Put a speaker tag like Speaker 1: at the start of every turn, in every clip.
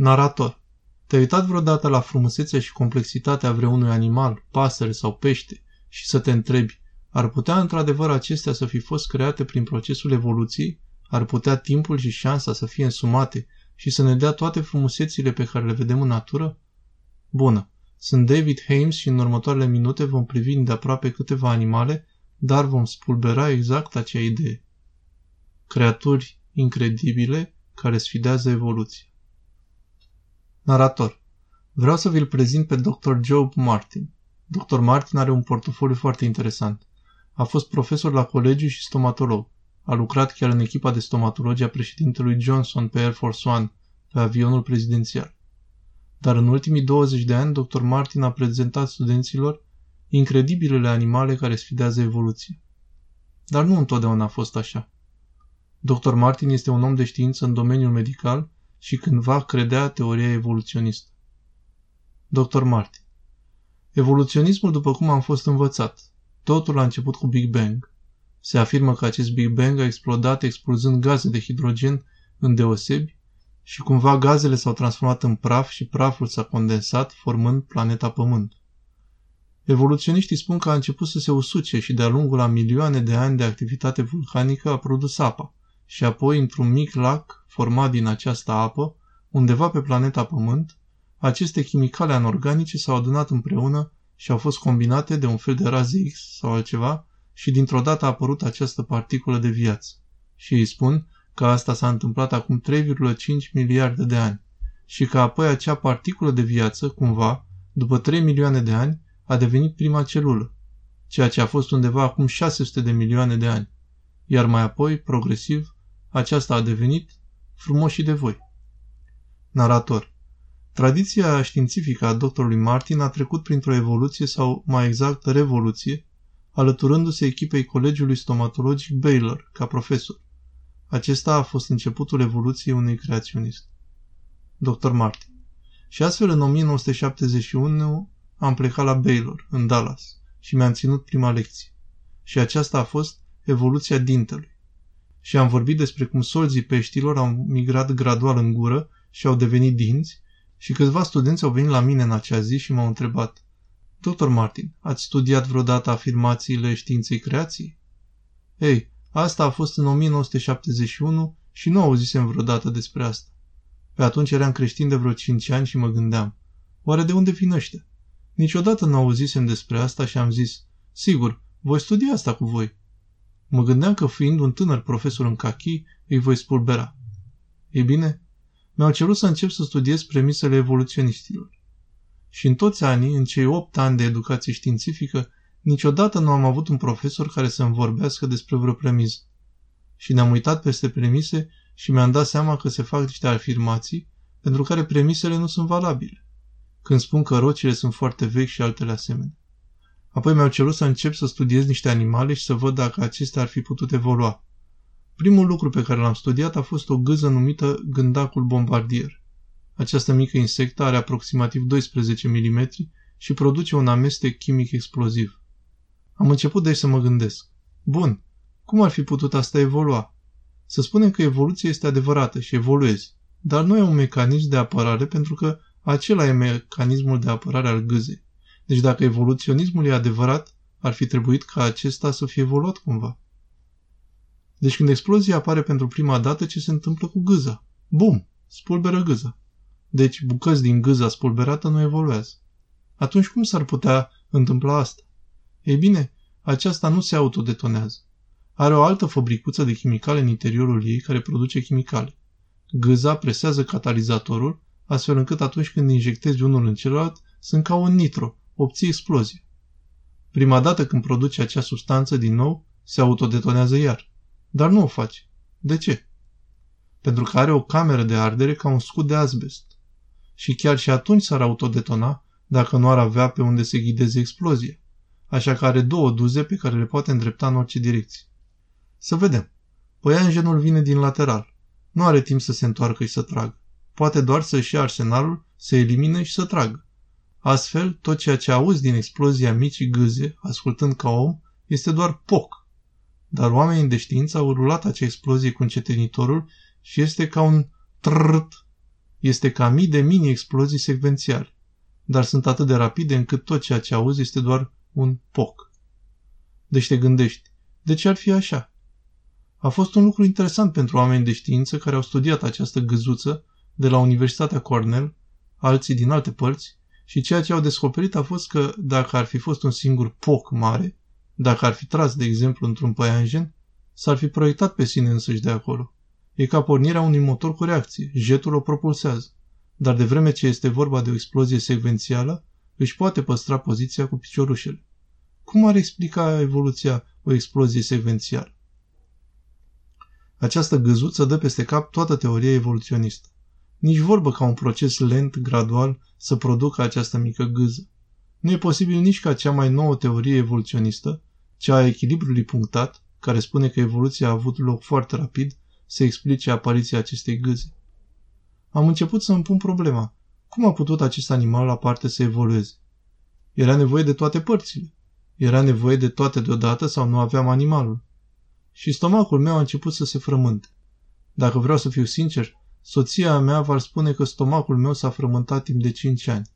Speaker 1: Narator. Te-ai uitat vreodată la frumusețea și complexitatea vreunui animal, pasăre sau pește și să te întrebi, ar putea într-adevăr acestea să fi fost create prin procesul evoluției? Ar putea timpul și șansa să fie însumate și să ne dea toate frumusețile pe care le vedem în natură? Bună! Sunt David Hames și în următoarele minute vom privi de aproape câteva animale, dar vom spulbera exact acea idee. Creaturi incredibile care sfidează evoluția. Narator. Vreau să vi-l prezint pe Dr. Job Martin. Dr. Martin are un portofoliu foarte interesant. A fost profesor la colegiu și stomatolog. A lucrat chiar în echipa de stomatologie a președintelui Johnson pe Air Force One, pe avionul prezidențial. Dar în ultimii 20 de ani, Dr. Martin a prezentat studenților incredibilele animale care sfidează evoluția. Dar nu întotdeauna a fost așa. Dr. Martin este un om de știință în domeniul medical și cândva credea teoria evoluționistă. Dr. Martin Evoluționismul, după cum am fost învățat, totul a început cu Big Bang. Se afirmă că acest Big Bang a explodat expulzând gaze de hidrogen în deosebi și cumva gazele s-au transformat în praf și praful s-a condensat, formând planeta Pământ. Evoluționiștii spun că a început să se usuce și de-a lungul a milioane de ani de activitate vulcanică a produs apa și apoi, într-un mic lac format din această apă, undeva pe planeta Pământ, aceste chimicale anorganice s-au adunat împreună și au fost combinate de un fel de raze X sau altceva și dintr-o dată a apărut această particulă de viață. Și îi spun că asta s-a întâmplat acum 3,5 miliarde de ani și că apoi acea particulă de viață, cumva, după 3 milioane de ani, a devenit prima celulă, ceea ce a fost undeva acum 600 de milioane de ani, iar mai apoi, progresiv, aceasta a devenit frumoși de voi. Narator Tradiția științifică a doctorului Martin a trecut printr-o evoluție sau, mai exact, revoluție, alăturându-se echipei Colegiului Stomatologic Baylor ca profesor. Acesta a fost începutul evoluției unui creaționist. Dr. Martin. Și astfel, în 1971, am plecat la Baylor, în Dallas, și mi-am ținut prima lecție. Și aceasta a fost evoluția dintelui. Și am vorbit despre cum solzii peștilor au migrat gradual în gură și au devenit dinți și câțiva studenți au venit la mine în acea zi și m-au întrebat Dr. Martin, ați studiat vreodată afirmațiile științei creației? Ei, asta a fost în 1971 și nu auzisem vreodată despre asta. Pe atunci eram creștin de vreo 5 ani și mă gândeam, oare de unde vin ăștia? Niciodată nu auzisem despre asta și am zis, sigur, voi studia asta cu voi. Mă gândeam că fiind un tânăr profesor în cachi, îi voi spulbera. Ei bine, mi-au cerut să încep să studiez premisele evoluționistilor. Și în toți anii, în cei opt ani de educație științifică, niciodată nu am avut un profesor care să-mi vorbească despre vreo premisă. Și ne-am uitat peste premise și mi-am dat seama că se fac niște afirmații pentru care premisele nu sunt valabile. Când spun că rocile sunt foarte vechi și altele asemenea. Apoi mi-au cerut să încep să studiez niște animale și să văd dacă acestea ar fi putut evolua. Primul lucru pe care l-am studiat a fost o gâză numită gândacul bombardier. Această mică insectă are aproximativ 12 mm și produce un amestec chimic exploziv. Am început deci să mă gândesc. Bun, cum ar fi putut asta evolua? Să spunem că evoluția este adevărată și evoluezi, dar nu e un mecanism de apărare pentru că acela e mecanismul de apărare al gâzei. Deci dacă evoluționismul e adevărat, ar fi trebuit ca acesta să fie evoluat cumva. Deci când explozia apare pentru prima dată, ce se întâmplă cu gâza? Bum! Spulberă gâza. Deci bucăți din gâza spulberată nu evoluează. Atunci cum s-ar putea întâmpla asta? Ei bine, aceasta nu se autodetonează. Are o altă fabricuță de chimicale în interiorul ei care produce chimicale. Gâza presează catalizatorul, astfel încât atunci când injectezi unul în celălalt, sunt ca un nitro, obții explozie. Prima dată când produce acea substanță din nou, se autodetonează iar. Dar nu o face. De ce? Pentru că are o cameră de ardere ca un scut de asbest. Și chiar și atunci s-ar autodetona dacă nu ar avea pe unde să ghideze explozia. Așa că are două duze pe care le poate îndrepta în orice direcție. Să vedem. Păianjenul vine din lateral. Nu are timp să se întoarcă și să tragă. Poate doar să-și ia arsenalul, să elimine și să tragă. Astfel, tot ceea ce auzi din explozia micii gâze, ascultând ca om, este doar poc, dar oamenii de știință au rulat acea explozie cu încetinitorul și este ca un trrrt. Este ca mii de mini-explozii secvențiale, dar sunt atât de rapide încât tot ceea ce auzi este doar un poc. Deci te gândești, de ce ar fi așa? A fost un lucru interesant pentru oameni de știință care au studiat această găzuță de la Universitatea Cornell, alții din alte părți, și ceea ce au descoperit a fost că dacă ar fi fost un singur poc mare, dacă ar fi tras, de exemplu, într-un păianjen, s-ar fi proiectat pe sine însăși de acolo. E ca pornirea unui motor cu reacție, jetul o propulsează. Dar de vreme ce este vorba de o explozie secvențială, își poate păstra poziția cu piciorușele. Cum ar explica evoluția o explozie secvențială? Această găzuță dă peste cap toată teoria evoluționistă. Nici vorbă ca un proces lent, gradual, să producă această mică gâză. Nu e posibil nici ca cea mai nouă teorie evoluționistă, cea a echilibrului punctat, care spune că evoluția a avut loc foarte rapid, să explice apariția acestei gâze. Am început să îmi pun problema. Cum a putut acest animal la parte să evolueze? Era nevoie de toate părțile. Era nevoie de toate deodată sau nu aveam animalul. Și stomacul meu a început să se frământe. Dacă vreau să fiu sincer, soția mea v-ar spune că stomacul meu s-a frământat timp de 5 ani.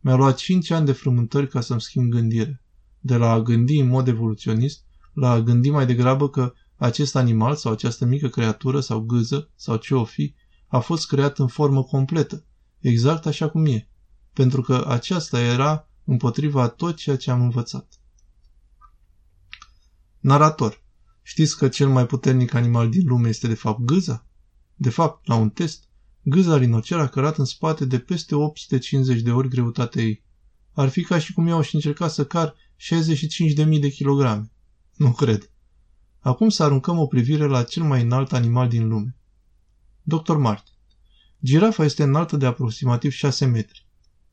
Speaker 1: Mi-a luat 5 ani de frământări ca să-mi schimb gândire. De la a gândi în mod evoluționist, la a gândi mai degrabă că acest animal sau această mică creatură sau gâză sau ce o fi a fost creat în formă completă, exact așa cum e, pentru că aceasta era împotriva tot ceea ce am învățat. Narator. Știți că cel mai puternic animal din lume este de fapt gâza? De fapt, la un test, gâza rinocer a cărat în spate de peste 850 de ori greutatea ei. Ar fi ca și cum eu și încerca să car 65.000 de kilograme. Nu cred. Acum să aruncăm o privire la cel mai înalt animal din lume. Dr. Martin. Girafa este înaltă de aproximativ 6 metri.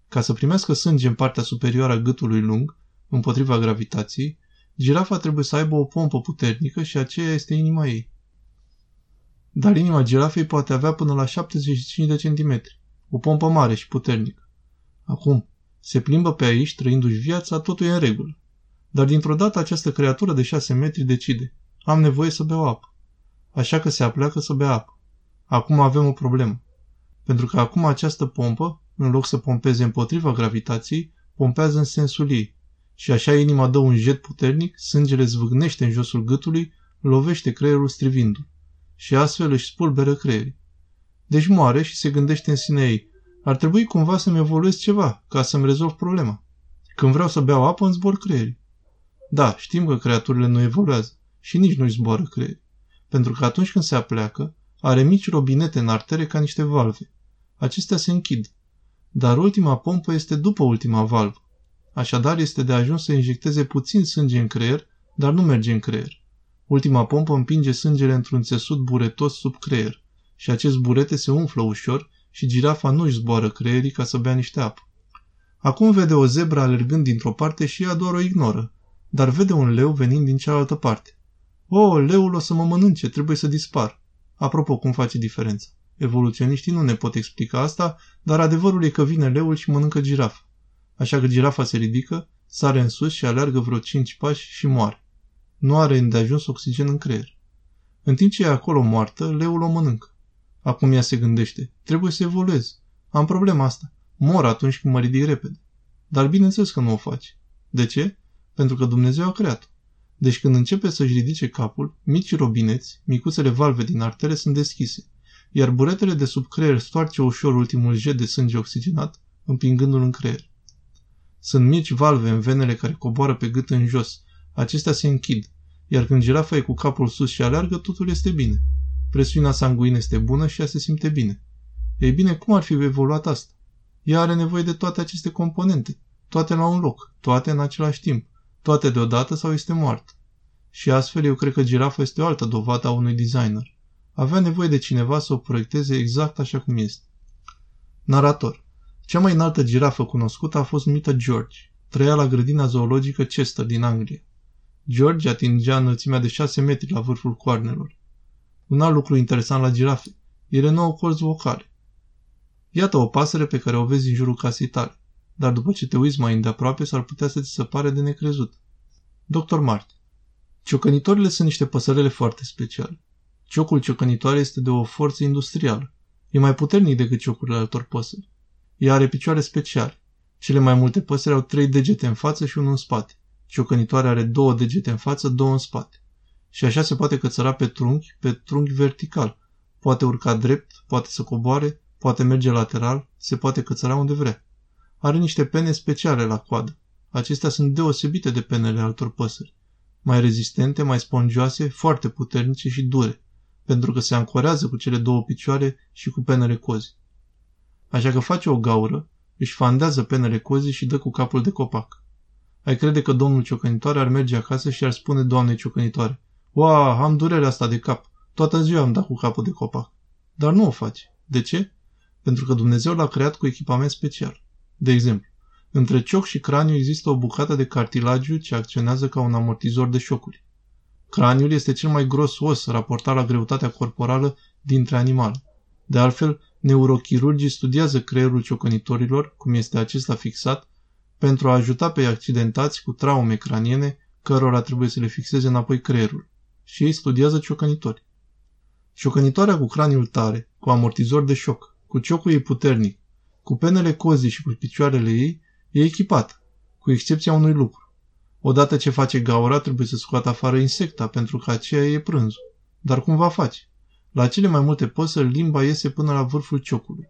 Speaker 1: Ca să primească sânge în partea superioară a gâtului lung, împotriva gravitației, girafa trebuie să aibă o pompă puternică și aceea este inima ei. Dar inima girafei poate avea până la 75 de centimetri, o pompă mare și puternică. Acum, se plimbă pe aici, trăindu-și viața, totul e în regulă. Dar dintr-o dată această creatură de 6 metri decide. Am nevoie să beau apă. Așa că se apleacă să bea apă. Acum avem o problemă. Pentru că acum această pompă, în loc să pompeze împotriva gravitației, pompează în sensul ei. Și așa inima dă un jet puternic, sângele zvâgnește în josul gâtului, lovește creierul strivindu-l. Și astfel își spulberă creierii. Deci moare și se gândește în sine ei. Ar trebui cumva să-mi evoluez ceva, ca să-mi rezolv problema. Când vreau să beau apă, îmi zbor creierii. Da, știm că creaturile nu evoluează și nici nu-și zboară creierii. Pentru că atunci când se apleacă, are mici robinete în artere ca niște valve. Acestea se închid. Dar ultima pompă este după ultima valvă. Așadar este de ajuns să injecteze puțin sânge în creier, dar nu merge în creier. Ultima pompă împinge sângele într-un țesut buretos sub creier și acest burete se umflă ușor și girafa nu își zboară creierii ca să bea niște apă. Acum vede o zebră alergând dintr-o parte și ea doar o ignoră, dar vede un leu venind din cealaltă parte. O, leul o să mă mănânce, trebuie să dispar. Apropo, cum face diferența? Evoluționiștii nu ne pot explica asta, dar adevărul e că vine leul și mănâncă girafa. Așa că girafa se ridică, sare în sus și aleargă vreo cinci pași și moare. Nu are îndeajuns oxigen în creier. În timp ce e acolo moartă, leul o mănâncă. Acum ea se gândește, trebuie să evoluez. Am problema asta. Mor atunci când mă ridic repede. Dar bineînțeles că nu o faci. De ce? Pentru că Dumnezeu a creat-o. Deci când începe să-și ridice capul, mici robineți, micuțele valve din artere sunt deschise, iar buretele de sub creier stoarce ușor ultimul jet de sânge oxigenat, împingându-l în creier. Sunt mici valve în venele care coboară pe gât în jos. Acestea se închid, iar când girafa e cu capul sus și aleargă, totul este bine. Presiunea sanguină este bună și ea se simte bine. Ei bine, cum ar fi evoluat asta? Ea are nevoie de toate aceste componente, toate la un loc, toate în același timp toate deodată sau este moartă. Și astfel eu cred că girafa este o altă dovadă a unui designer. Avea nevoie de cineva să o proiecteze exact așa cum este. Narator. Cea mai înaltă girafă cunoscută a fost numită George. Trăia la grădina zoologică Chester din Anglia. George atingea înălțimea de 6 metri la vârful coarnelor. Un alt lucru interesant la girafe. Ele nu au corzi vocale. Iată o pasăre pe care o vezi în jurul casei tale dar după ce te uiți mai îndeaproape s-ar putea să ți se pare de necrezut. Dr. Martin Ciocănitorile sunt niște păsărele foarte speciale. Ciocul ciocănitoare este de o forță industrială. E mai puternic decât ciocurile altor păsări. Ea are picioare speciale. Cele mai multe păsări au trei degete în față și unul în spate. Ciocănitoarea are două degete în față, două în spate. Și așa se poate cățăra pe trunchi, pe trunchi vertical. Poate urca drept, poate să coboare, poate merge lateral, se poate cățăra unde vrea. Are niște pene speciale la coadă. Acestea sunt deosebite de penele altor păsări. Mai rezistente, mai spongioase, foarte puternice și dure, pentru că se ancorează cu cele două picioare și cu penele cozi. Așa că face o gaură, își fandează penele cozi și dă cu capul de copac. Ai crede că domnul ciocănitoare ar merge acasă și ar spune doamnei ciocănitoare, Ua, am durerea asta de cap. Toată ziua am dat cu capul de copac. Dar nu o face. De ce? Pentru că Dumnezeu l-a creat cu echipament special. De exemplu, între cioc și craniu există o bucată de cartilagiu ce acționează ca un amortizor de șocuri. Craniul este cel mai gros os raportat la greutatea corporală dintre animale. De altfel, neurochirurgii studiază creierul ciocănitorilor, cum este acesta fixat, pentru a ajuta pe accidentați cu traume craniene, cărora trebuie să le fixeze înapoi creierul. Și ei studiază ciocănitori. Ciocănitoarea cu craniul tare, cu amortizor de șoc, cu ciocul ei puternic, cu penele cozii și cu picioarele ei, e echipată, cu excepția unui lucru. Odată ce face gaura, trebuie să scoată afară insecta, pentru că aceea e prânzul. Dar cum va face? La cele mai multe păsări, limba iese până la vârful ciocului.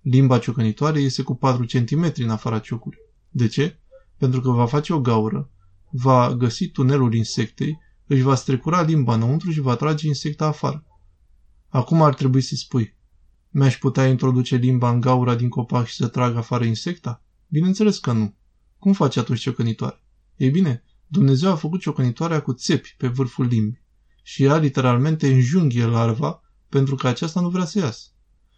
Speaker 1: Limba ciocănitoare iese cu 4 cm în afara ciocului. De ce? Pentru că va face o gaură, va găsi tunelul insectei, își va strecura limba înăuntru și va trage insecta afară. Acum ar trebui să spui, mi-aș putea introduce limba în gaura din copac și să trag afară insecta? Bineînțeles că nu. Cum face atunci ciocănitoare? Ei bine, Dumnezeu a făcut ciocănitoarea cu țepi pe vârful limbii și ea literalmente înjunghie larva pentru că aceasta nu vrea să iasă.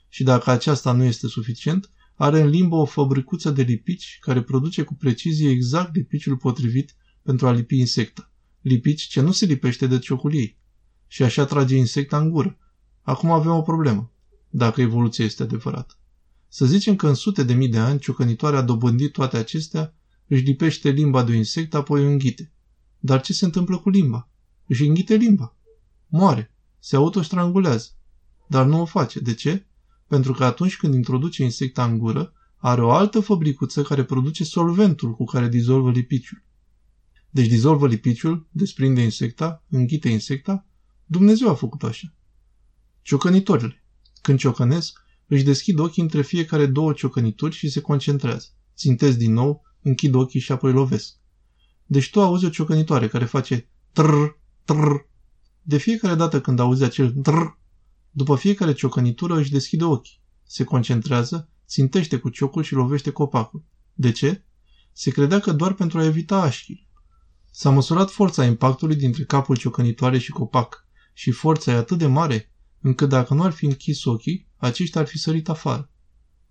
Speaker 1: Și dacă aceasta nu este suficient, are în limbă o fabricuță de lipici care produce cu precizie exact lipiciul potrivit pentru a lipi insecta. Lipici ce nu se lipește de ciocul ei. Și așa trage insecta în gură. Acum avem o problemă, dacă evoluția este adevărată. Să zicem că în sute de mii de ani ciocănitoarea a dobândit toate acestea, își lipește limba de un insect, apoi o înghite. Dar ce se întâmplă cu limba? Își înghite limba. Moare. Se autostrangulează. Dar nu o face. De ce? Pentru că atunci când introduce insecta în gură, are o altă fabricuță care produce solventul cu care dizolvă lipiciul. Deci dizolvă lipiciul, desprinde insecta, înghite insecta. Dumnezeu a făcut așa. Ciocănitorile. Când ciocănesc, își deschid ochii între fiecare două ciocănituri și se concentrează. Țintesc din nou, închid ochii și apoi lovesc. Deci tu auzi o ciocănitoare care face trr, trr. De fiecare dată când auzi acel trr, după fiecare ciocănitură își deschide ochii, se concentrează, țintește cu ciocul și lovește copacul. De ce? Se credea că doar pentru a evita așchii. S-a măsurat forța impactului dintre capul ciocănitoare și copac și forța e atât de mare încât dacă nu ar fi închis ochii, aceștia ar fi sărit afară.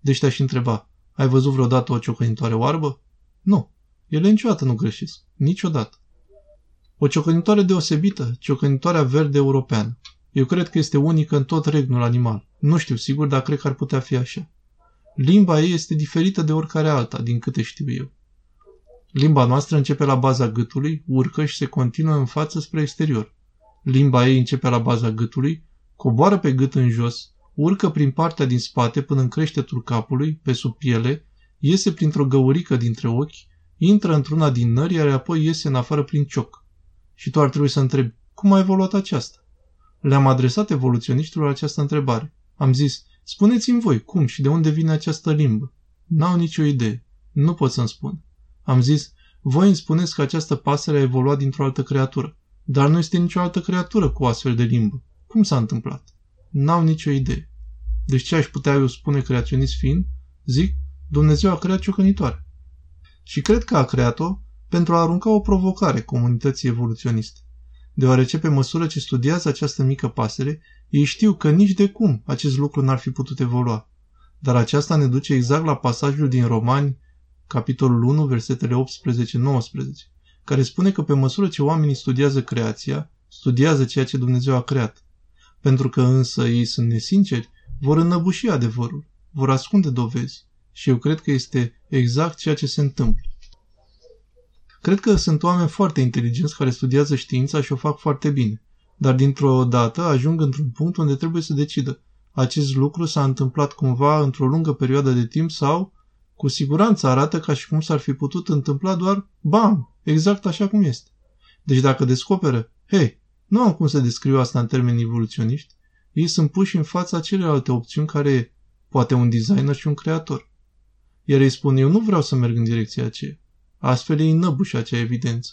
Speaker 1: Deci te-aș întreba, ai văzut vreodată o ciocănitoare oarbă? Nu, ele niciodată nu greșesc, niciodată. O ciocănitoare deosebită, ciocănitoarea verde europeană. Eu cred că este unică în tot regnul animal. Nu știu sigur, dar cred că ar putea fi așa. Limba ei este diferită de oricare alta, din câte știu eu. Limba noastră începe la baza gâtului, urcă și se continuă în față spre exterior. Limba ei începe la baza gâtului, coboară pe gât în jos, urcă prin partea din spate până în creștetul capului, pe sub piele, iese printr-o găurică dintre ochi, intră într-una din nări, iar apoi iese în afară prin cioc. Și tu ar trebui să întrebi, cum a evoluat aceasta? Le-am adresat evoluționiștilor această întrebare. Am zis, spuneți-mi voi cum și de unde vine această limbă. N-au nicio idee. Nu pot să-mi spun. Am zis, voi îmi spuneți că această pasăre a evoluat dintr-o altă creatură, dar nu este nicio altă creatură cu o astfel de limbă. Cum s-a întâmplat? N-au nicio idee. Deci ce aș putea eu spune creaționist fiind? Zic, Dumnezeu a creat ciocănitoare. Și cred că a creat-o pentru a arunca o provocare comunității evoluționiste. Deoarece pe măsură ce studiază această mică pasăre, ei știu că nici de cum acest lucru n-ar fi putut evolua. Dar aceasta ne duce exact la pasajul din Romani, capitolul 1, versetele 18-19, care spune că pe măsură ce oamenii studiază creația, studiază ceea ce Dumnezeu a creat. Pentru că însă ei sunt nesinceri, vor înăbuși adevărul, vor ascunde dovezi. Și eu cred că este exact ceea ce se întâmplă. Cred că sunt oameni foarte inteligenți care studiază știința și o fac foarte bine, dar dintr-o dată ajung într-un punct unde trebuie să decidă Acest lucru s-a întâmplat cumva într-o lungă perioadă de timp sau, cu siguranță arată ca și cum s-ar fi putut întâmpla doar, bam, exact așa cum este. Deci dacă descoperă, hei, nu am cum să descriu asta în termeni evoluționiști, ei sunt puși în fața celelalte opțiuni care e, poate un designer și un creator. Iar ei spun, eu nu vreau să merg în direcția aceea. Astfel ei năbuși acea evidență.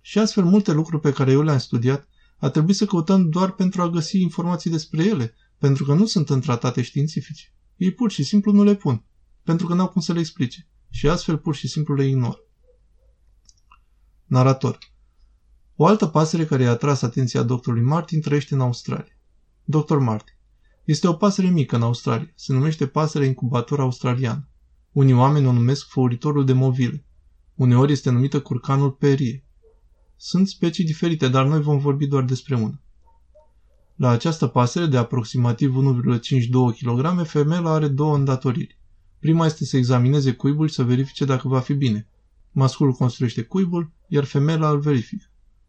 Speaker 1: Și astfel multe lucruri pe care eu le-am studiat a trebuit să căutăm doar pentru a găsi informații despre ele, pentru că nu sunt în tratate științifice. Ei pur și simplu nu le pun, pentru că n-au cum să le explice. Și astfel pur și simplu le ignor. Narator O altă pasăre care i-a atras atenția doctorului Martin trăiește în Australia. Dr. Martin Este o pasăre mică în Australia. Se numește pasăre incubator australiană. Unii oameni o numesc făuritorul de movile. Uneori este numită curcanul perie. Sunt specii diferite, dar noi vom vorbi doar despre una. La această pasăre de aproximativ 1,52 kg, femela are două îndatoriri. Prima este să examineze cuibul și să verifice dacă va fi bine. Masculul construiește cuibul, iar femela îl verifică.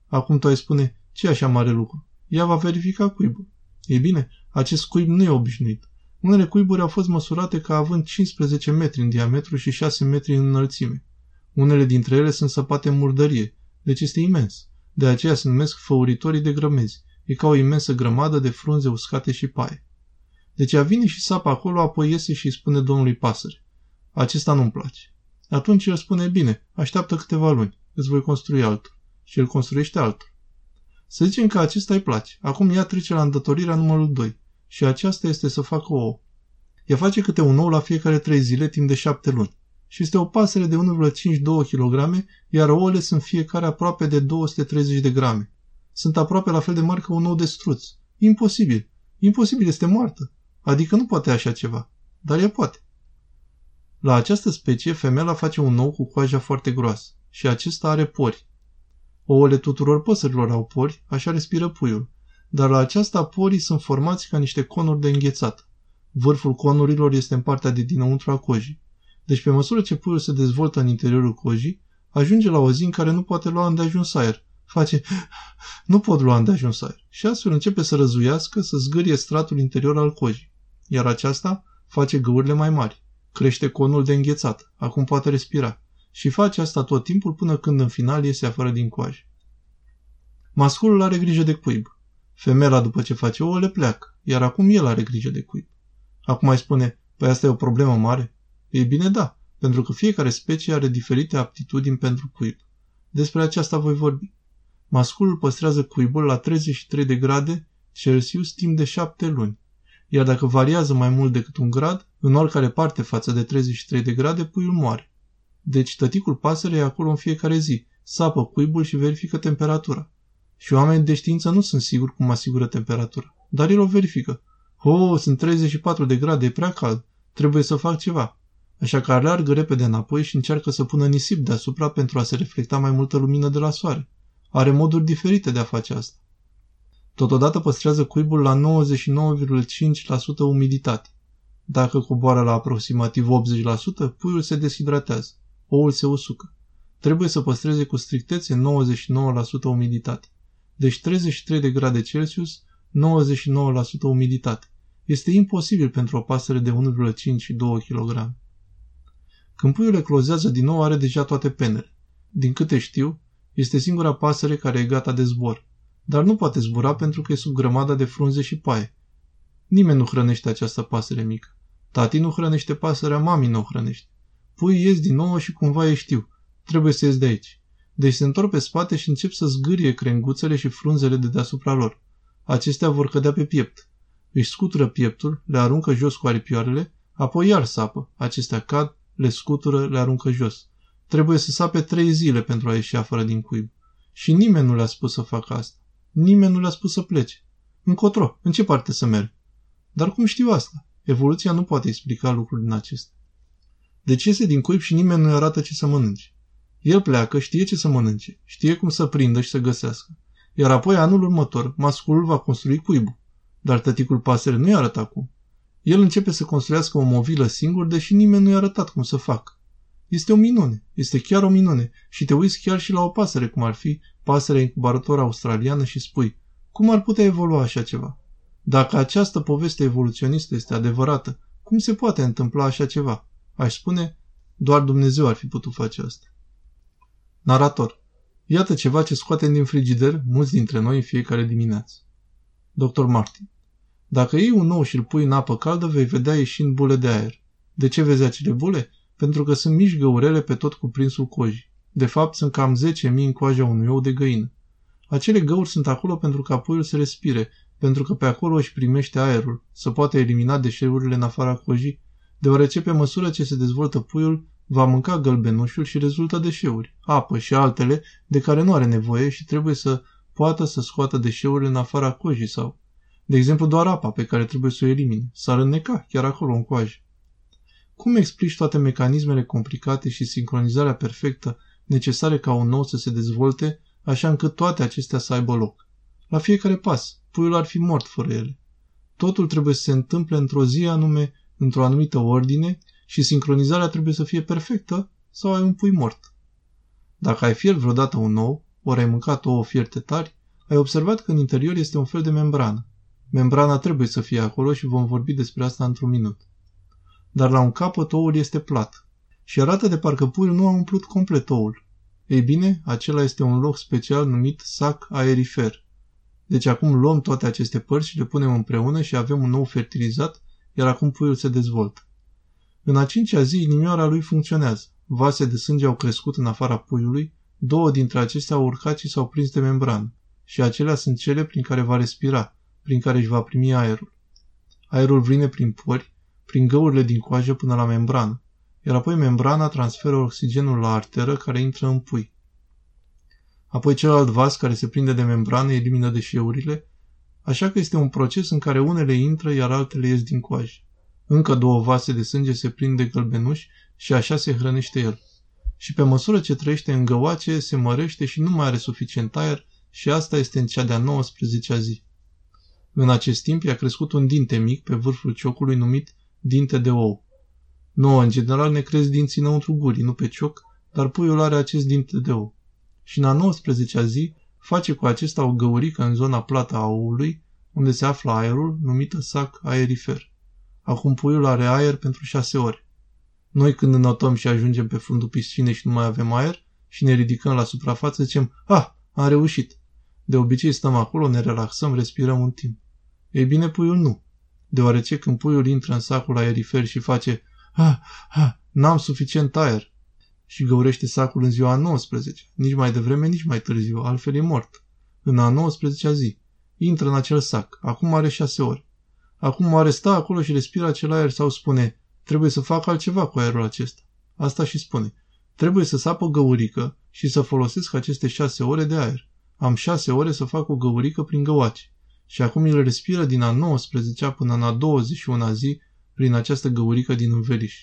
Speaker 1: Acum tu ai spune, ce așa mare lucru? Ea va verifica cuibul. Ei bine, acest cuib nu e obișnuit. Unele cuiburi au fost măsurate ca având 15 metri în diametru și 6 metri în înălțime. Unele dintre ele sunt săpate în murdărie, deci este imens. De aceea se numesc făuritorii de grămezi. E ca o imensă grămadă de frunze uscate și paie. Deci ea vine și sapă acolo, apoi iese și îi spune domnului pasăre. Acesta nu-mi place. Atunci el spune, bine, așteaptă câteva luni, îți voi construi altul. Și el construiește altul. Să zicem că acesta îi place. Acum ea trece la îndatorirea numărul 2 și aceasta este să facă ouă. Ea face câte un ou la fiecare trei zile timp de șapte luni și este o pasăre de 1,52 kg, iar ouăle sunt fiecare aproape de 230 de grame. Sunt aproape la fel de mari ca un ou de struț. Imposibil. Imposibil, este moartă. Adică nu poate așa ceva. Dar ea poate. La această specie, femela face un ou cu coaja foarte groasă și acesta are pori. Ouăle tuturor păsărilor au pori, așa respiră puiul, dar la aceasta porii sunt formați ca niște conuri de înghețat. Vârful conurilor este în partea de dinăuntru a cojii. Deci pe măsură ce puiul se dezvoltă în interiorul cojii, ajunge la o zi în care nu poate lua îndeajuns aer. Face, nu pot lua îndeajuns aer. Și astfel începe să răzuiască, să zgârie stratul interior al cojii. Iar aceasta face găurile mai mari. Crește conul de înghețat. Acum poate respira. Și face asta tot timpul până când în final iese afară din coajă. Masculul are grijă de cuib. Femela după ce face ouă le pleacă, iar acum el are grijă de cuib. Acum mai spune, păi asta e o problemă mare? Ei bine, da, pentru că fiecare specie are diferite aptitudini pentru cuib. Despre aceasta voi vorbi. Masculul păstrează cuibul la 33 de grade Celsius timp de 7 luni, iar dacă variază mai mult decât un grad, în oricare parte față de 33 de grade, puiul moare. Deci tăticul pasăre e acolo în fiecare zi, sapă cuibul și verifică temperatura. Și oamenii de știință nu sunt siguri cum asigură temperatura, dar el o verifică. Oh, sunt 34 de grade, e prea cald, trebuie să fac ceva. Așa că aleargă repede înapoi și încearcă să pună nisip deasupra pentru a se reflecta mai multă lumină de la soare. Are moduri diferite de a face asta. Totodată păstrează cuibul la 99,5% umiditate. Dacă coboară la aproximativ 80%, puiul se deshidratează, oul se usucă. Trebuie să păstreze cu strictețe 99% umiditate. Deci 33 de grade Celsius, 99% umiditate. Este imposibil pentru o pasăre de 1,5-2 kg. Când puiul eclozează din nou, are deja toate penele. Din câte știu, este singura pasăre care e gata de zbor. Dar nu poate zbura pentru că e sub grămada de frunze și paie. Nimeni nu hrănește această pasăre mică. Tati nu hrănește pasărea, mami nu o hrănește. Puii ies din nou și cumva e știu. Trebuie să ies de aici. Deci se întorc pe spate și încep să zgârie crenguțele și frunzele de deasupra lor. Acestea vor cădea pe piept. Își scutură pieptul, le aruncă jos cu aripioarele, apoi iar sapă. Acestea cad, le scutură, le aruncă jos. Trebuie să sape trei zile pentru a ieși afară din cuib. Și nimeni nu le-a spus să facă asta. Nimeni nu le-a spus să plece. Încotro, în ce parte să merg? Dar cum știu asta? Evoluția nu poate explica lucruri din acestea. Deci iese din cuib și nimeni nu arată ce să mănânce. El pleacă, știe ce să mănânce, știe cum să prindă și să găsească. Iar apoi, anul următor, masculul va construi cuibul. Dar tăticul pasăre nu-i arată acum. El începe să construiască o movilă singur, deși nimeni nu i-a arătat cum să facă. Este o minune, este chiar o minune și te uiți chiar și la o pasăre, cum ar fi pasărea incubator australiană și spui, cum ar putea evolua așa ceva? Dacă această poveste evoluționistă este adevărată, cum se poate întâmpla așa ceva? Aș spune, doar Dumnezeu ar fi putut face asta. Narator. Iată ceva ce scoatem din frigider mulți dintre noi în fiecare dimineață. Dr. Martin. Dacă iei un ou și îl pui în apă caldă, vei vedea ieșind bule de aer. De ce vezi acele bule? Pentru că sunt mici găurele pe tot cuprinsul cojii. De fapt, sunt cam 10.000 în coaja unui ou de găină. Acele găuri sunt acolo pentru ca puiul să respire, pentru că pe acolo își primește aerul, să poată elimina deșeurile în afara cojii, deoarece pe măsură ce se dezvoltă puiul, va mânca gălbenușul și rezultă deșeuri, apă și altele de care nu are nevoie și trebuie să poată să scoată deșeurile în afara cojii sau, de exemplu, doar apa pe care trebuie să o elimine. S-ar înneca chiar acolo în coajă. Cum explici toate mecanismele complicate și sincronizarea perfectă necesare ca un nou să se dezvolte, așa încât toate acestea să aibă loc? La fiecare pas, puiul ar fi mort fără ele. Totul trebuie să se întâmple într-o zi anume, într-o anumită ordine și sincronizarea trebuie să fie perfectă sau ai un pui mort. Dacă ai fiert vreodată un ou, ori ai mâncat ouă fierte tari, ai observat că în interior este un fel de membrană. Membrana trebuie să fie acolo și vom vorbi despre asta într-un minut. Dar la un capăt oul este plat și arată de parcă puiul nu a umplut complet oul. Ei bine, acela este un loc special numit sac aerifer. Deci acum luăm toate aceste părți și le punem împreună și avem un nou fertilizat, iar acum puiul se dezvoltă. În a cincea zi, inimioara lui funcționează. Vase de sânge au crescut în afara puiului, două dintre acestea au urcat și s-au prins de membrană. Și acelea sunt cele prin care va respira, prin care își va primi aerul. Aerul vine prin pori, prin găurile din coajă până la membrană, iar apoi membrana transferă oxigenul la arteră care intră în pui. Apoi celălalt vas care se prinde de membrană elimină deșeurile, așa că este un proces în care unele intră, iar altele ies din coajă. Încă două vase de sânge se prind de gălbenuși și așa se hrănește el. Și pe măsură ce trăiește în găoace, se mărește și nu mai are suficient aer și asta este în cea de-a 19-a zi. În acest timp i-a crescut un dinte mic pe vârful ciocului numit dinte de ou. Nouă, în general, ne cresc dinții înăuntru gurii, nu pe cioc, dar puiul are acest dinte de ou. Și în a 19-a zi face cu acesta o găurică în zona plată a oului, unde se află aerul, numită sac aerifer. Acum puiul are aer pentru șase ore. Noi când înotăm și ajungem pe fundul piscinei și nu mai avem aer și ne ridicăm la suprafață, zicem, ah, am reușit. De obicei stăm acolo, ne relaxăm, respirăm un timp. Ei bine, puiul nu. Deoarece când puiul intră în sacul aerifer și face ha, ha, n-am suficient aer și găurește sacul în ziua a 19, nici mai devreme, nici mai târziu, altfel e mort. În a 19-a zi, intră în acel sac, acum are șase ore. Acum are sta acolo și respiră acel aer sau spune, trebuie să fac altceva cu aerul acesta. Asta și spune, trebuie să sapă găurică și să folosesc aceste șase ore de aer. Am șase ore să fac o găurică prin găoace și acum el respiră din a 19 până în a 21 zi prin această găurică din înveliș.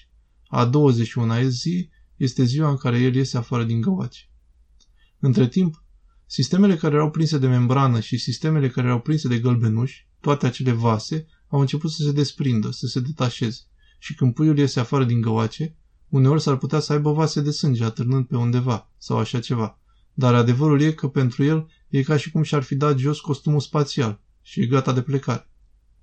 Speaker 1: A 21 zi este ziua în care el iese afară din găoace. Între timp, sistemele care erau prinse de membrană și sistemele care erau prinse de gălbenuși, toate acele vase, au început să se desprindă, să se detașeze. Și când puiul iese afară din găoace, uneori s-ar putea să aibă vase de sânge atârnând pe undeva sau așa ceva. Dar adevărul e că pentru el e ca și cum și-ar fi dat jos costumul spațial și e gata de plecare.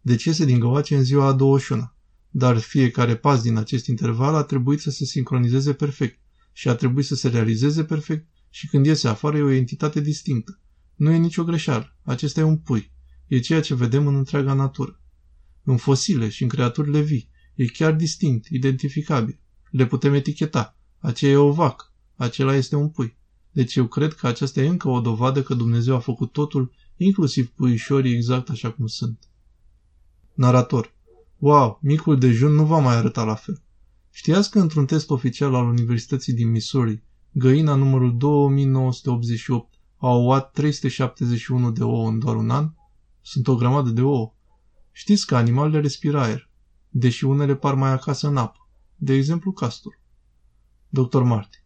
Speaker 1: Deci iese din găoace în ziua a 21. Dar fiecare pas din acest interval a trebuit să se sincronizeze perfect și a trebuit să se realizeze perfect și când iese afară e o entitate distinctă. Nu e nicio greșeală. Acesta e un pui. E ceea ce vedem în întreaga natură. În fosile și în creaturile vii. E chiar distinct, identificabil. Le putem eticheta. Aceea e o vacă. Acela este un pui. Deci eu cred că aceasta e încă o dovadă că Dumnezeu a făcut totul, inclusiv puișorii, exact așa cum sunt. Narator. Wow, micul dejun nu va mai arăta la fel. Știați că într-un test oficial al Universității din Missouri, găina numărul 2988 a ouat 371 de ouă în doar un an? Sunt o grămadă de ouă. Știți că animalele respiră aer, deși unele par mai acasă în apă. De exemplu, castor. Dr. Martin.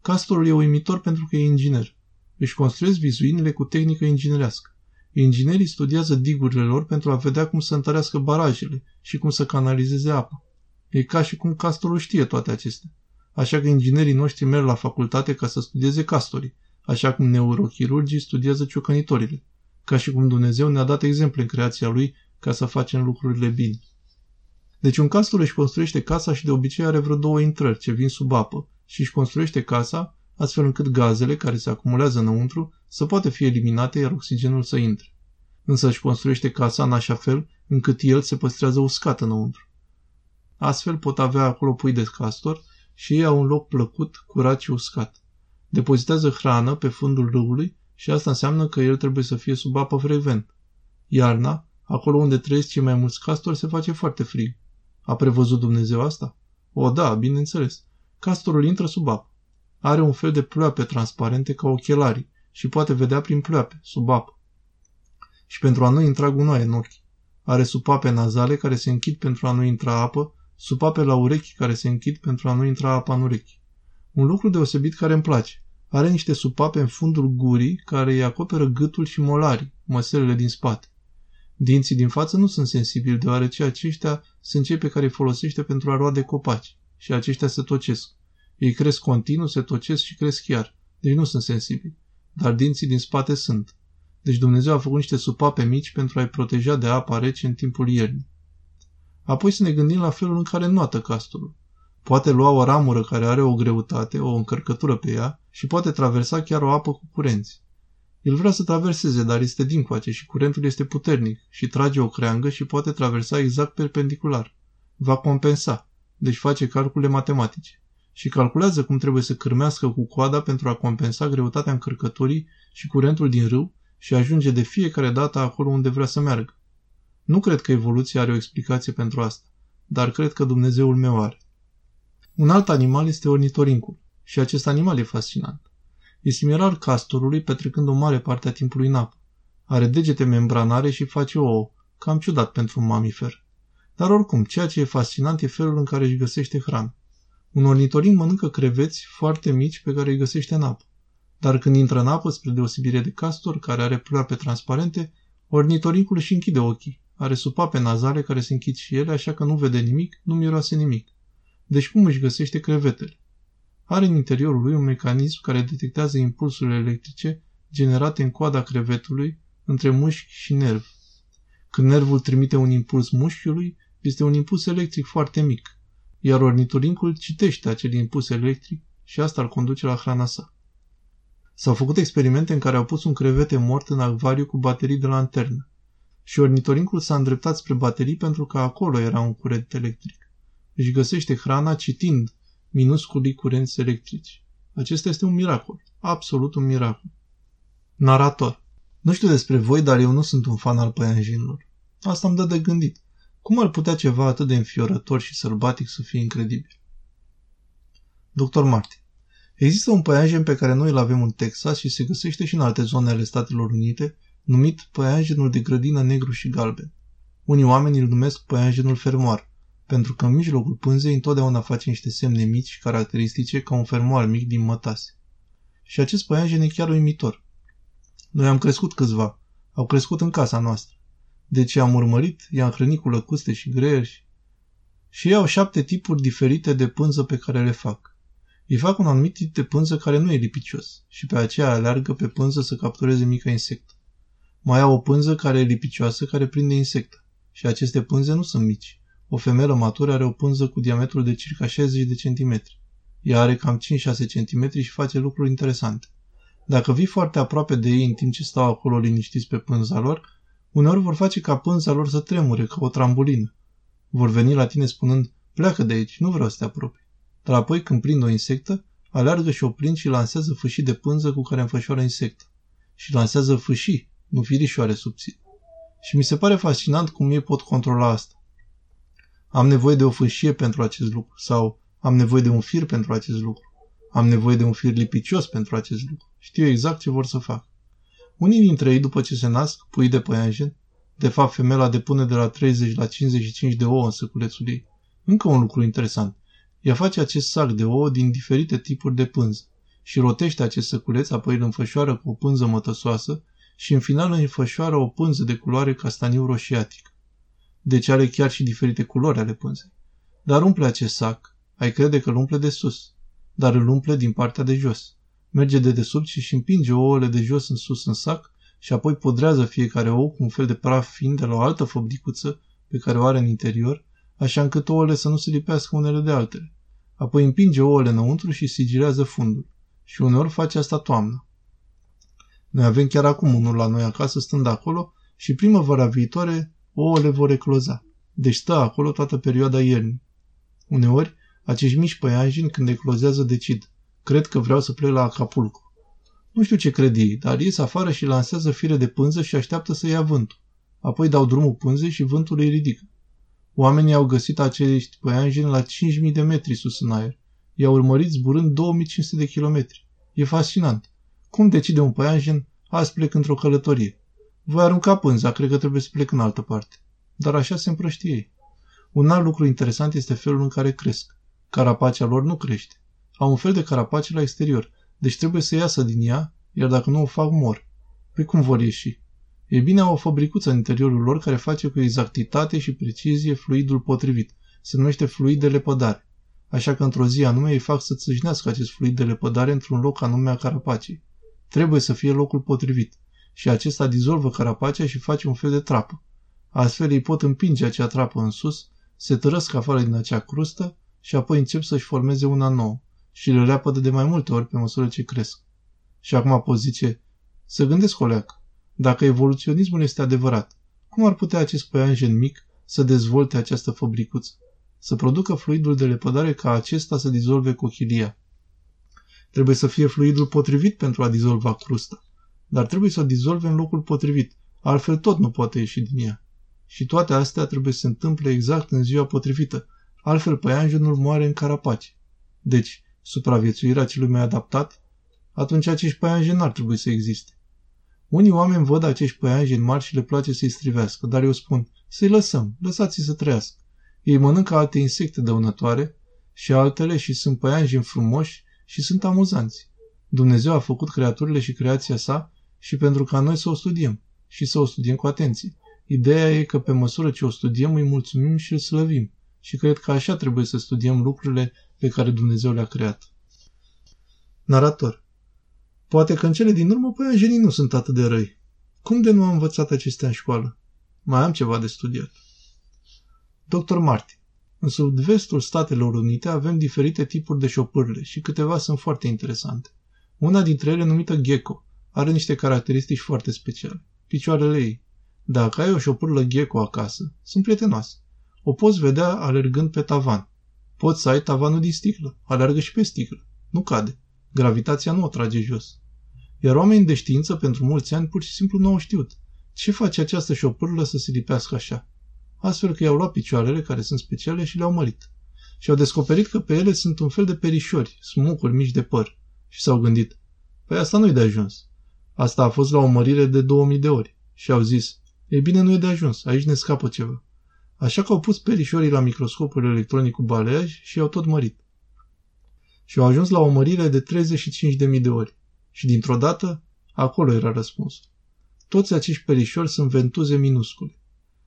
Speaker 1: Castorul e uimitor pentru că e inginer. Își construiesc vizuinile cu tehnică inginerească. Inginerii studiază digurile lor pentru a vedea cum să întărească barajele și cum să canalizeze apa. E ca și cum castorul știe toate acestea. Așa că inginerii noștri merg la facultate ca să studieze castorii, așa cum neurochirurgii studiază ciocănitorile. Ca și cum Dumnezeu ne-a dat exemple în creația Lui ca să facem lucrurile bine. Deci un castor își construiește casa și de obicei are vreo două intrări ce vin sub apă și își construiește casa astfel încât gazele care se acumulează înăuntru să poată fi eliminate iar oxigenul să intre. Însă își construiește casa în așa fel încât el se păstrează uscat înăuntru. Astfel pot avea acolo pui de castor și ei au un loc plăcut, curat și uscat. Depozitează hrană pe fundul râului și asta înseamnă că el trebuie să fie sub apă frecvent. Iarna, acolo unde trăiesc cei mai mulți castori, se face foarte frig. A prevăzut Dumnezeu asta? O, da, bineînțeles. Castorul intră sub apă. Are un fel de ploape transparente ca ochelarii și poate vedea prin ploape, sub apă. Și pentru a nu intra gunoaie în ochi. Are supape nazale care se închid pentru a nu intra apă supape la urechi care se închid pentru a nu intra apa în urechi. Un lucru deosebit care îmi place. Are niște supape în fundul gurii care îi acoperă gâtul și molarii, măselele din spate. Dinții din față nu sunt sensibili, deoarece aceștia sunt cei pe care îi folosește pentru a roade copaci și aceștia se tocesc. Ei cresc continuu, se tocesc și cresc chiar, deci nu sunt sensibili. Dar dinții din spate sunt. Deci Dumnezeu a făcut niște supape mici pentru a-i proteja de apa rece în timpul iernii. Apoi să ne gândim la felul în care noată castorul. Poate lua o ramură care are o greutate, o încărcătură pe ea și poate traversa chiar o apă cu curenți. El vrea să traverseze, dar este dincoace și curentul este puternic și trage o creangă și poate traversa exact perpendicular. Va compensa, deci face calcule matematice. Și calculează cum trebuie să cârmească cu coada pentru a compensa greutatea încărcăturii și curentul din râu și ajunge de fiecare dată acolo unde vrea să meargă. Nu cred că evoluția are o explicație pentru asta, dar cred că Dumnezeul meu are. Un alt animal este ornitorincul și acest animal e fascinant. E similar castorului petrecând o mare parte a timpului în apă. Are degete membranare și face ouă, cam ciudat pentru un mamifer. Dar oricum, ceea ce e fascinant e felul în care își găsește hrană. Un ornitorinc mănâncă creveți foarte mici pe care îi găsește în apă. Dar când intră în apă, spre deosebire de castor, care are ploape transparente, ornitorincul își închide ochii are supape nazale care se închid și ele, așa că nu vede nimic, nu miroase nimic. Deci cum își găsește crevetele? Are în interiorul lui un mecanism care detectează impulsurile electrice generate în coada crevetului între mușchi și nerv. Când nervul trimite un impuls mușchiului, este un impuls electric foarte mic, iar ornitolincul citește acel impuls electric și asta îl conduce la hrana sa. S-au făcut experimente în care au pus un crevete mort în acvariu cu baterii de lanternă și ornitorincul s-a îndreptat spre baterii pentru că acolo era un curent electric. Își găsește hrana citind minusculii curenți electrici. Acesta este un miracol, absolut un miracol. Narator. Nu știu despre voi, dar eu nu sunt un fan al păianjinilor. Asta îmi dă de gândit. Cum ar putea ceva atât de înfiorător și sălbatic să fie incredibil? Dr. Martin. Există un păianjen pe care noi îl avem în Texas și se găsește și în alte zone ale Statelor Unite, numit păianjenul de grădină negru și galben. Unii oameni îl numesc păianjenul fermoar, pentru că în mijlocul pânzei întotdeauna face niște semne mici și caracteristice ca un fermoar mic din mătase. Și acest păianjen e chiar uimitor. Noi am crescut câțiva, au crescut în casa noastră. Deci i-am urmărit, i-am hrănit cu lăcuste și greieri și ei au șapte tipuri diferite de pânză pe care le fac. Îi fac un anumit tip de pânză care nu e lipicios și pe aceea aleargă pe pânză să captureze mica insectă. Mai au o pânză care e lipicioasă care prinde insectă. Și aceste pânze nu sunt mici. O femelă matură are o pânză cu diametrul de circa 60 de centimetri. Ea are cam 5-6 cm și face lucruri interesante. Dacă vii foarte aproape de ei în timp ce stau acolo liniștiți pe pânza lor, uneori vor face ca pânza lor să tremure, ca o trambulină. Vor veni la tine spunând, pleacă de aici, nu vreau să te apropii. Dar apoi, când prind o insectă, aleargă și o prind și lansează fâșii de pânză cu care înfășoară insectă. Și lansează fâșii, nu firișoare subțiri. Și mi se pare fascinant cum ei pot controla asta. Am nevoie de o fâșie pentru acest lucru sau am nevoie de un fir pentru acest lucru. Am nevoie de un fir lipicios pentru acest lucru. Știu exact ce vor să fac. Unii dintre ei, după ce se nasc, pui de păianjen, de fapt femela depune de la 30 la 55 de ouă în săculețul ei. Încă un lucru interesant. Ea face acest sac de ouă din diferite tipuri de pânză și rotește acest săculeț, apoi îl înfășoară cu o pânză mătăsoasă și în final înfășoară o pânză de culoare castaniu roșiatic. Deci are chiar și diferite culori ale pânzei. Dar umple acest sac, ai crede că îl umple de sus, dar îl umple din partea de jos. Merge de desubt și își împinge ouăle de jos în sus în sac și apoi pudrează fiecare ou cu un fel de praf fin de la o altă fabricuță pe care o are în interior, așa încât ouăle să nu se lipească unele de altele. Apoi împinge ouăle înăuntru și sigilează fundul. Și uneori face asta toamna. Noi avem chiar acum unul la noi acasă stând acolo și primăvara viitoare ouăle vor ecloza. Deci stă acolo toată perioada iernii. Uneori, acești mici păianjeni când eclozează decid. Cred că vreau să plec la Acapulco. Nu știu ce cred ei, dar ies afară și lansează fire de pânză și așteaptă să ia vântul. Apoi dau drumul pânzei și vântul îi ridică. Oamenii au găsit acești păianjeni la 5.000 de metri sus în aer. I-au urmărit zburând 2500 de kilometri. E fascinant. Cum decide un păianjen, azi plec într-o călătorie. Voi arunca pânza, cred că trebuie să plec în altă parte. Dar așa se împrăștie ei. Un alt lucru interesant este felul în care cresc. Carapacea lor nu crește. Au un fel de carapace la exterior, deci trebuie să iasă din ea, iar dacă nu o fac, mor. Păi cum vor ieși? E bine, au o fabricuță în interiorul lor care face cu exactitate și precizie fluidul potrivit. Se numește fluid de lepădare. Așa că într-o zi anume îi fac să țâșnească acest fluid de lepădare într-un loc anume a carapacei. Trebuie să fie locul potrivit. Și acesta dizolvă carapacea și face un fel de trapă. Astfel ei pot împinge acea trapă în sus, se tărăsc afară din acea crustă și apoi încep să-și formeze una nouă și le leapădă de mai multe ori pe măsură ce cresc. Și acum poziție, să gândesc o leacă. Dacă evoluționismul este adevărat, cum ar putea acest păianjen mic să dezvolte această fabricuță? Să producă fluidul de lepădare ca acesta să dizolve cochilia. Trebuie să fie fluidul potrivit pentru a dizolva crusta, dar trebuie să o dizolve în locul potrivit, altfel tot nu poate ieși din ea. Și toate astea trebuie să se întâmple exact în ziua potrivită, altfel păianjenul moare în carapace. Deci, supraviețuirea celui mai adaptat, atunci acești păianjeni n-ar trebui să existe. Unii oameni văd acești păianjeni mari și le place să-i strivească, dar eu spun, să-i lăsăm, lăsați-i să trăiască. Ei mănâncă alte insecte dăunătoare și altele și sunt păianjeni frumoși și sunt amuzanți. Dumnezeu a făcut creaturile și creația sa și pentru ca noi să o studiem și să o studiem cu atenție. Ideea e că pe măsură ce o studiem îi mulțumim și îl slăvim și cred că așa trebuie să studiem lucrurile pe care Dumnezeu le-a creat. Narator Poate că în cele din urmă păianjenii nu sunt atât de răi. Cum de nu am învățat acestea în școală? Mai am ceva de studiat. Dr. Martin În sud-vestul Statelor Unite avem diferite tipuri de șopârle și câteva sunt foarte interesante. Una dintre ele, numită gecko, are niște caracteristici foarte speciale. Picioarele ei. Dacă ai o șopârlă gecko acasă, sunt prietenoase. O poți vedea alergând pe tavan. Poți să ai tavanul din sticlă. Alergă și pe sticlă. Nu cade. Gravitația nu o trage jos. Iar oamenii de știință pentru mulți ani pur și simplu nu au știut. Ce face această șopârlă să se lipească așa? Astfel că i-au luat picioarele, care sunt speciale, și le-au mărit. Și au descoperit că pe ele sunt un fel de perișori, smucuri mici de păr. Și s-au gândit, păi asta nu-i de ajuns. Asta a fost la o mărire de 2000 de ori. Și au zis, ei bine, nu e de ajuns, aici ne scapă ceva. Așa că au pus perișorii la microscopul electronic cu baleaj și i-au tot mărit. Și au ajuns la o mărire de 35.000 de ori. Și dintr-o dată, acolo era răspunsul. Toți acești perișori sunt ventuze minuscule.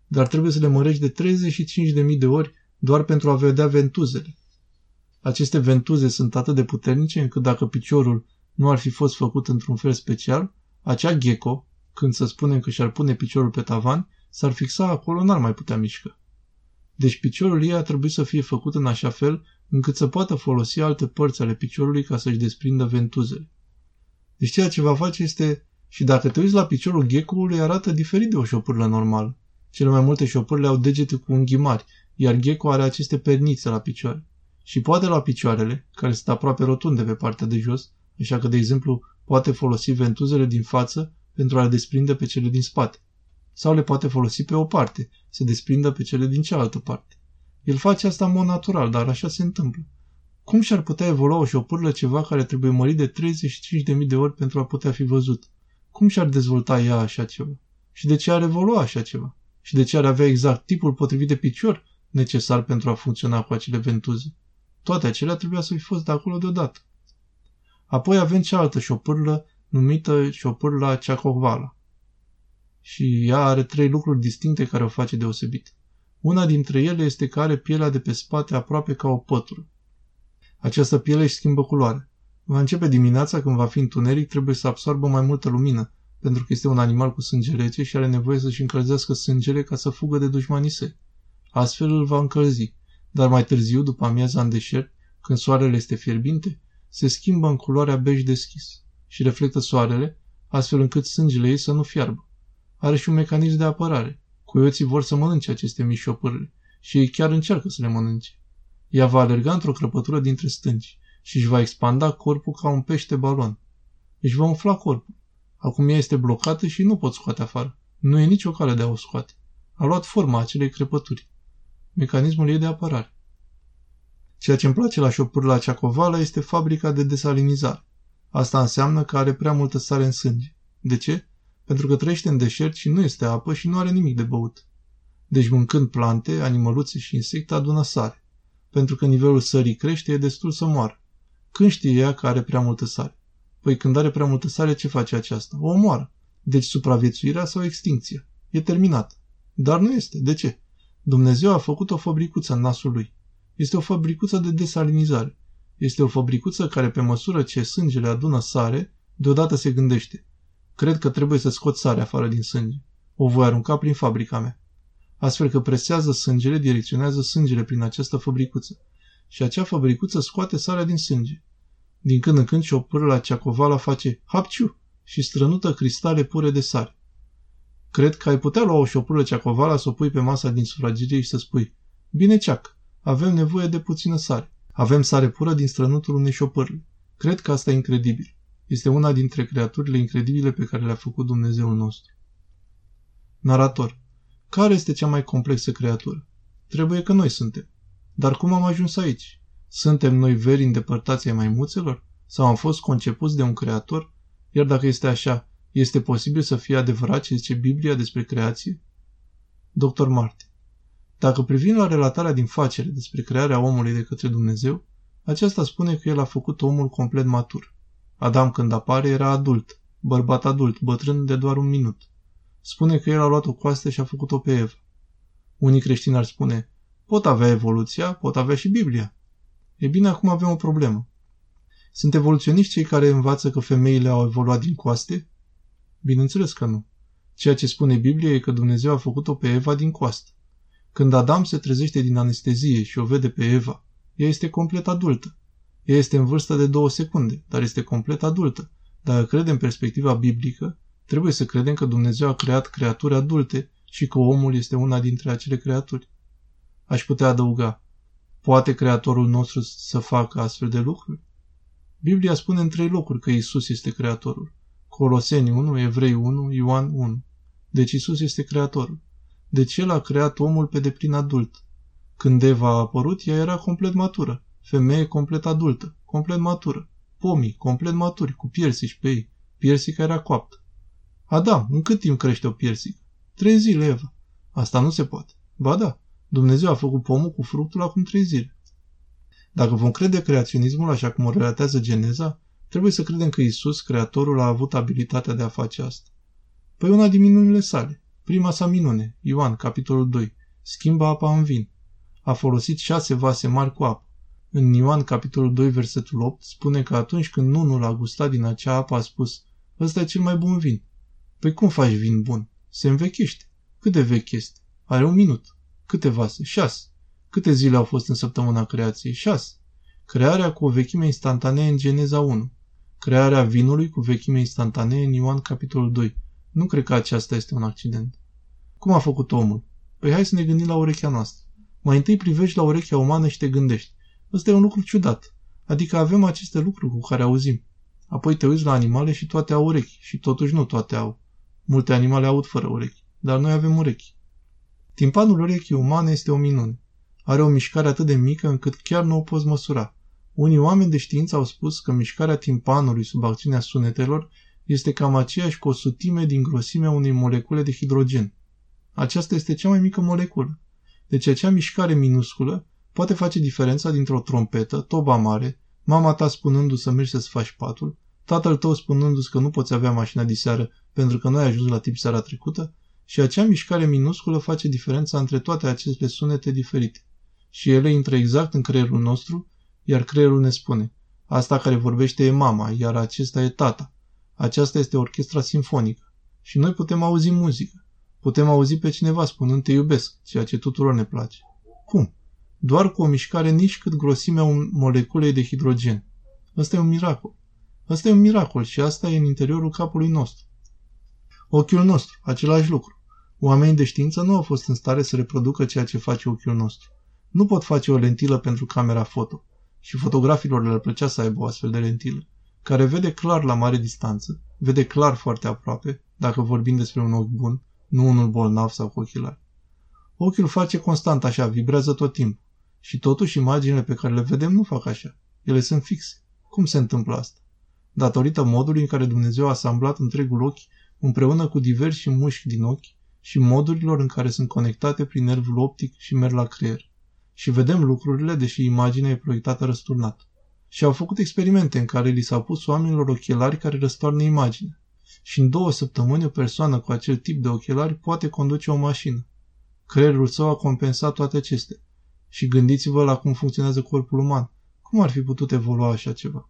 Speaker 1: Dar trebuie să le mărești de 35.000 de ori doar pentru a vedea ventuzele. Aceste ventuze sunt atât de puternice încât dacă piciorul nu ar fi fost făcut într-un fel special, acea gecko, când să spunem că și-ar pune piciorul pe tavan, s-ar fixa acolo, n-ar mai putea mișca. Deci piciorul ei a trebuit să fie făcut în așa fel încât să poată folosi alte părți ale piciorului ca să-și desprindă ventuzele. Deci ceea ce va face este, și dacă te uiți la piciorul geckoului, arată diferit de o șopârlă normală. Cele mai multe șopârle au degete cu unghi mari, iar gecko are aceste pernițe la picioare. Și poate la picioarele, care sunt aproape rotunde pe partea de jos, așa că, de exemplu, poate folosi ventuzele din față pentru a le desprinde pe cele din spate. Sau le poate folosi pe o parte, să desprindă pe cele din cealaltă parte. El face asta în mod natural, dar așa se întâmplă. Cum și-ar putea evolua o șopârlă ceva care trebuie mărit de 35.000 de ori pentru a putea fi văzut? Cum și-ar dezvolta ea așa ceva? Și de ce ar evolua așa ceva? Și de ce ar avea exact tipul potrivit de picior necesar pentru a funcționa cu acele ventuze? Toate acelea trebuia să fi fost de acolo deodată. Apoi avem cealaltă șopârlă numită șopârla Ceacovala. Și ea are trei lucruri distincte care o face deosebit. Una dintre ele este că are pielea de pe spate aproape ca o pătură. Această piele își schimbă culoare. Va începe dimineața când va fi întuneric, trebuie să absorbă mai multă lumină, pentru că este un animal cu sânge rece și are nevoie să-și încălzească sângele ca să fugă de dușmanii săi. Astfel îl va încălzi, dar mai târziu, după amiaza în deșert, când soarele este fierbinte, se schimbă în culoarea bej deschis și reflectă soarele, astfel încât sângele ei să nu fiarbă. Are și un mecanism de apărare. Coioții vor să mănânce aceste mici șopârle și ei chiar încearcă să le mănânce. Ea va alerga într-o crăpătură dintre stânci și își va expanda corpul ca un pește balon. Își va umfla corpul. Acum ea este blocată și nu pot scoate afară. Nu e nicio cale de a o scoate. A luat forma acelei crăpături. Mecanismul ei de apărare. Ceea ce îmi place la șopârla Ceacovala este fabrica de desalinizare. Asta înseamnă că are prea multă sare în sânge. De ce? Pentru că trăiește în deșert și nu este apă și nu are nimic de băut. Deci mâncând plante, animăluțe și insecte adună sare. Pentru că nivelul sării crește, e destul să moară. Când știe ea că are prea multă sare? Păi când are prea multă sare, ce face aceasta? O omoară. Deci supraviețuirea sau extinția. E terminat. Dar nu este. De ce? Dumnezeu a făcut o fabricuță în nasul lui. Este o fabricuță de desalinizare. Este o fabricuță care, pe măsură ce sângele adună sare, deodată se gândește. Cred că trebuie să scot sare afară din sânge. O voi arunca prin fabrica mea. Astfel că presează sângele, direcționează sângele prin această fabricuță. Și acea fabricuță scoate sarea din sânge. Din când în când și o la ceacovala face hapciu și strănută cristale pure de sare. Cred că ai putea lua o șopură ceacovala să o pui pe masa din sufragerie și să spui Bine ceac, avem nevoie de puțină sare. Avem sare pură din strănutul unei șopărli. Cred că asta e incredibil. Este una dintre creaturile incredibile pe care le-a făcut Dumnezeul nostru. Narator. Care este cea mai complexă creatură? Trebuie că noi suntem. Dar cum am ajuns aici? Suntem noi veri îndepărtați ai maimuțelor? Sau am fost concepuți de un creator? Iar dacă este așa, este posibil să fie adevărat ce zice Biblia despre creație? Dr. Martin. Dacă privim la relatarea din facere despre crearea omului de către Dumnezeu, aceasta spune că el a făcut omul complet matur. Adam când apare era adult, bărbat adult, bătrân de doar un minut. Spune că el a luat o coastă și a făcut-o pe Eva. Unii creștini ar spune, pot avea evoluția, pot avea și Biblia. E bine, acum avem o problemă. Sunt evoluționiști cei care învață că femeile au evoluat din coaste? Bineînțeles că nu. Ceea ce spune Biblia e că Dumnezeu a făcut-o pe Eva din coastă. Când Adam se trezește din anestezie și o vede pe Eva, ea este complet adultă. Ea este în vârstă de două secunde, dar este complet adultă. Dacă credem perspectiva biblică, trebuie să credem că Dumnezeu a creat creaturi adulte și că omul este una dintre acele creaturi. Aș putea adăuga, poate creatorul nostru să facă astfel de lucruri? Biblia spune în trei locuri că Isus este creatorul. Coloseni 1, Evrei 1, Ioan 1. Deci Isus este creatorul. Deci el a creat omul pe deplin adult. Când Eva a apărut, ea era complet matură. Femeie complet adultă, complet matură. Pomii, complet maturi, cu piersici pe ei. Piersica era coaptă. Adam, în cât timp crește o piersică? Trei zile, Eva. Asta nu se poate. Ba da, Dumnezeu a făcut pomul cu fructul acum trei zile. Dacă vom crede creaționismul așa cum o relatează Geneza, trebuie să credem că Isus, Creatorul, a avut abilitatea de a face asta. Păi una din minunile sale. Prima sa minune, Ioan, capitolul 2, schimbă apa în vin. A folosit șase vase mari cu apă. În Ioan, capitolul 2, versetul 8, spune că atunci când nunul a gustat din acea apă, a spus, ăsta e cel mai bun vin. Păi cum faci vin bun? Se învechește. Cât de vechi este? Are un minut. Câte vase? Șase. Câte zile au fost în săptămâna creației? Șase. Crearea cu o vechime instantanee în Geneza 1. Crearea vinului cu vechime instantanee în Ioan capitolul 2. Nu cred că aceasta este un accident. Cum a făcut omul? Păi hai să ne gândim la urechea noastră. Mai întâi privești la urechea umană și te gândești. Ăsta e un lucru ciudat. Adică avem aceste lucruri cu care auzim. Apoi te uiți la animale și toate au urechi. Și totuși nu toate au. Multe animale aud fără urechi. Dar noi avem urechi. Timpanul urechii umane este o minune. Are o mișcare atât de mică încât chiar nu o poți măsura. Unii oameni de știință au spus că mișcarea timpanului sub acțiunea sunetelor este cam aceeași cu o sutime din grosimea unei molecule de hidrogen. Aceasta este cea mai mică moleculă. Deci acea mișcare minusculă poate face diferența dintre o trompetă, toba mare, mama ta spunându-ți să mergi să-ți faci patul, tatăl tău spunându-ți că nu poți avea mașina diseară pentru că nu ai ajuns la tip seara trecută, și acea mișcare minusculă face diferența între toate aceste sunete diferite. Și ele intră exact în creierul nostru, iar creierul ne spune, asta care vorbește e mama, iar acesta e tata. Aceasta este orchestra simfonică. Și noi putem auzi muzică. Putem auzi pe cineva spunând te iubesc, ceea ce tuturor ne place. Cum? Doar cu o mișcare nici cât grosimea moleculei de hidrogen. Ăsta e un miracol. Ăsta e un miracol și asta e în interiorul capului nostru. Ochiul nostru, același lucru. Oamenii de știință nu au fost în stare să reproducă ceea ce face ochiul nostru. Nu pot face o lentilă pentru camera foto. Și fotografilor le plăcea să aibă o astfel de lentilă, care vede clar la mare distanță, vede clar foarte aproape, dacă vorbim despre un ochi bun, nu unul bolnav sau cu ochelari. Ochiul face constant așa, vibrează tot timpul. Și totuși imaginile pe care le vedem nu fac așa. Ele sunt fixe. Cum se întâmplă asta? Datorită modului în care Dumnezeu a asamblat întregul ochi împreună cu diversi mușchi din ochi și modurilor în care sunt conectate prin nervul optic și merg la creier. Și vedem lucrurile, deși imaginea e proiectată răsturnat. Și au făcut experimente în care li s-au pus oamenilor ochelari care răstoarnă imagine. Și în două săptămâni o persoană cu acel tip de ochelari poate conduce o mașină. Creierul său a compensat toate acestea. Și gândiți-vă la cum funcționează corpul uman. Cum ar fi putut evolua așa ceva?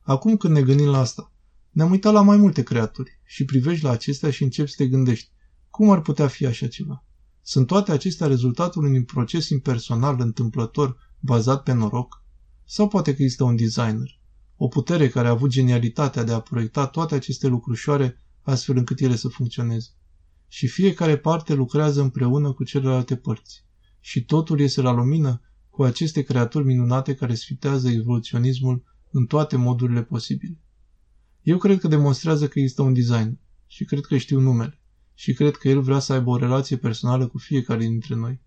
Speaker 1: Acum când ne gândim la asta, ne-am uitat la mai multe creaturi și privești la acestea și începi să te gândești. Cum ar putea fi așa ceva? Sunt toate acestea rezultatul unui proces impersonal, întâmplător, bazat pe noroc? Sau poate că există un designer? O putere care a avut genialitatea de a proiecta toate aceste lucrușoare astfel încât ele să funcționeze. Și fiecare parte lucrează împreună cu celelalte părți. Și totul iese la lumină cu aceste creaturi minunate care sfitează evoluționismul în toate modurile posibile. Eu cred că demonstrează că există un design și cred că știu numele și cred că el vrea să aibă o relație personală cu fiecare dintre noi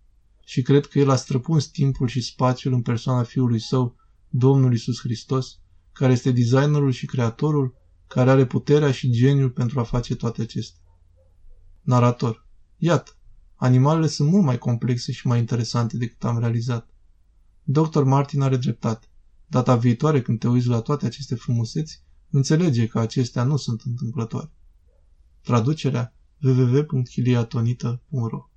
Speaker 1: și cred că el a străpuns timpul și spațiul în persoana Fiului Său, Domnul Isus Hristos, care este designerul și creatorul, care are puterea și geniul pentru a face toate acestea. Narator. Iată, animalele sunt mult mai complexe și mai interesante decât am realizat. Dr. Martin are dreptate. Data viitoare, când te uiți la toate aceste frumuseți, înțelege că acestea nu sunt întâmplătoare. Traducerea www.hiliatonita.ro